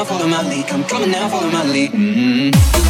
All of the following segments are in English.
now, follow my lead. Come coming now, follow my lead. Mm-hmm.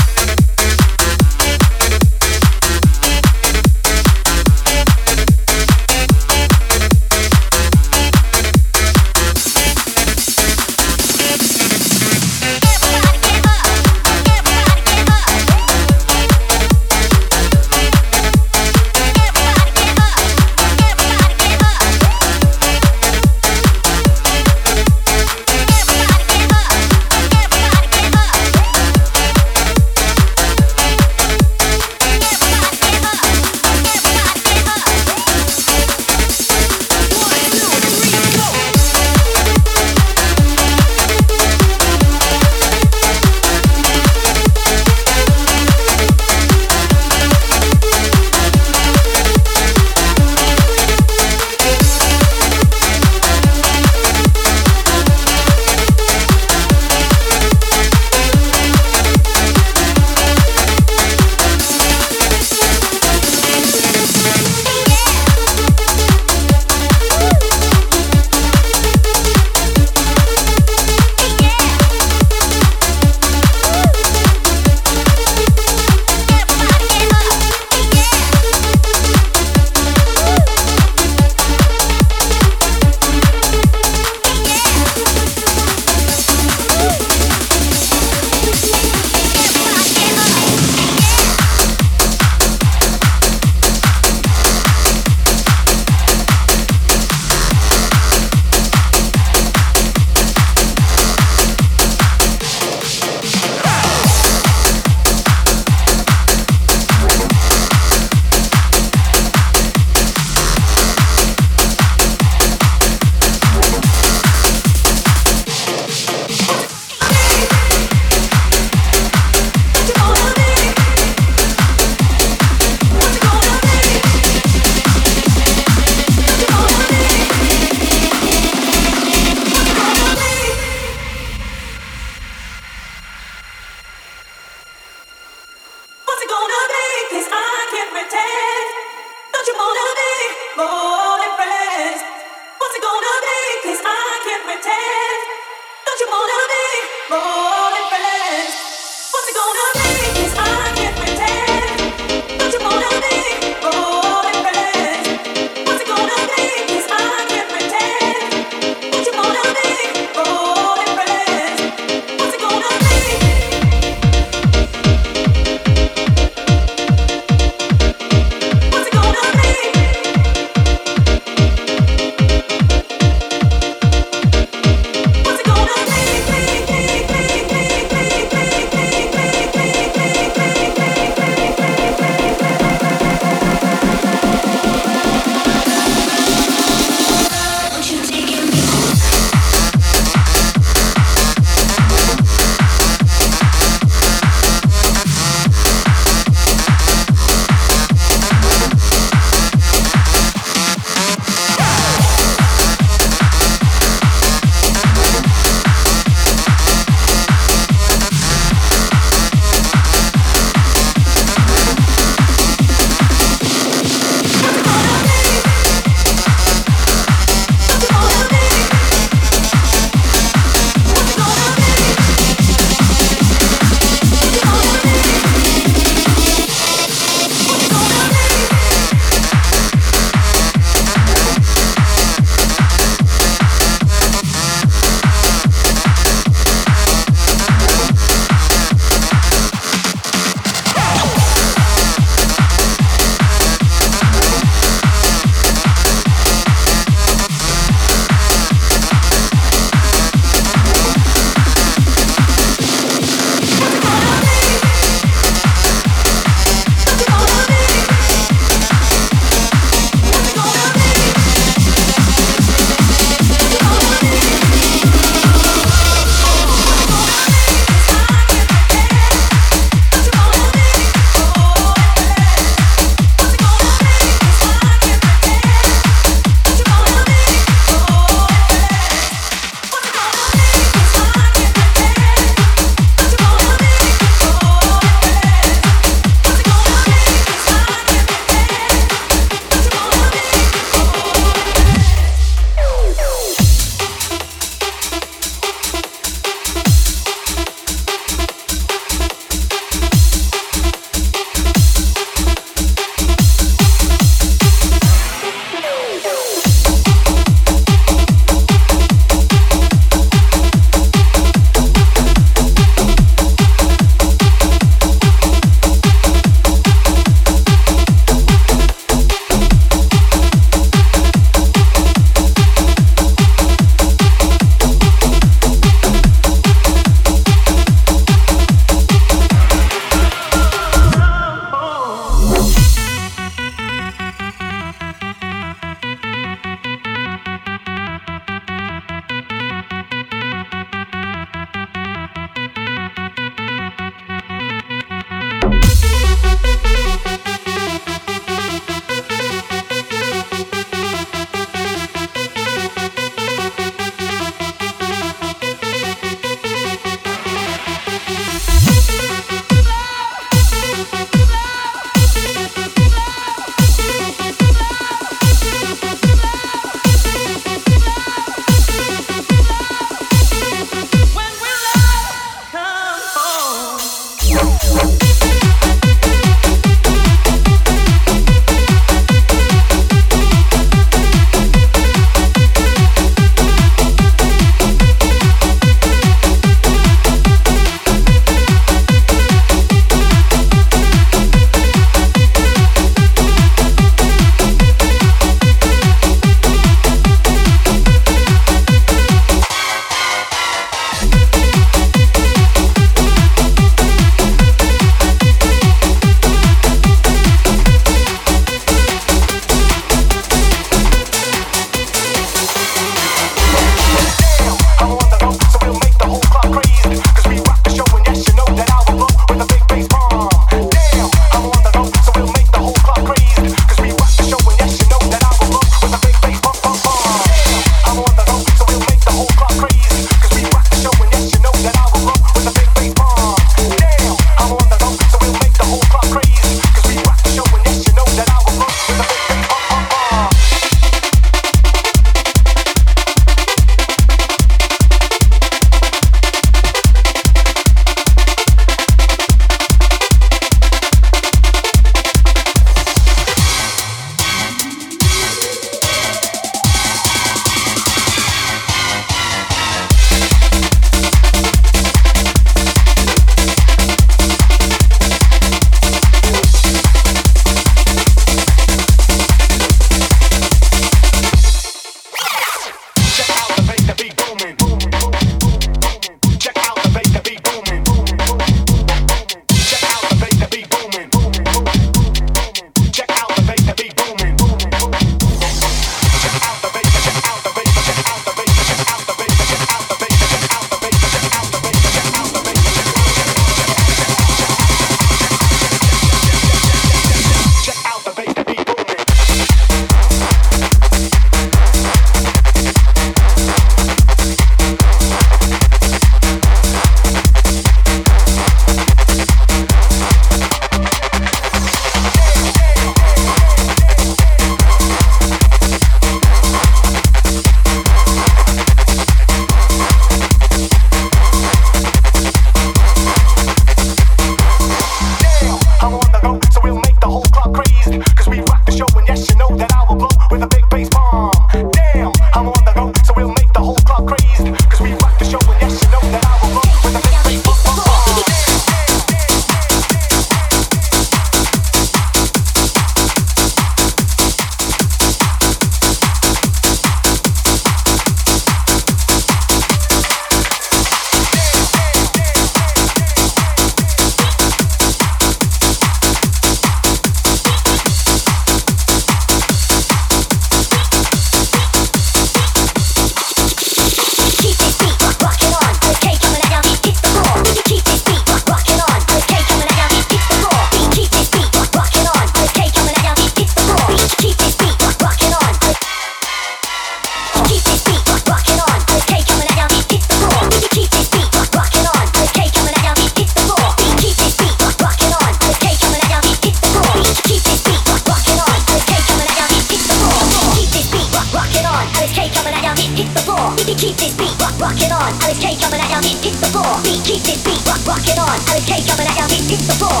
Keep this beat rock, rocking on. Alice K coming at ya, hit, hit the floor. Beat, keep this beat rock, rocking on. Alice K coming at ya, hit, hit the floor.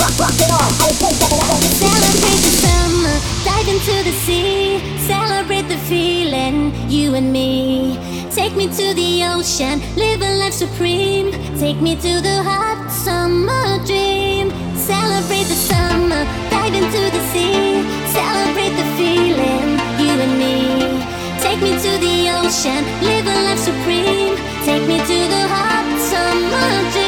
Rock, rocking on. Celebrate the summer, dive into the sea. Celebrate the feeling, you and me. Take me to the ocean, live a life supreme. Take me to the hot summer dream. Celebrate the summer, dive into the sea. Celebrate the feeling, you and me. Take me to the ocean, live a life supreme. Take me to the hot summer.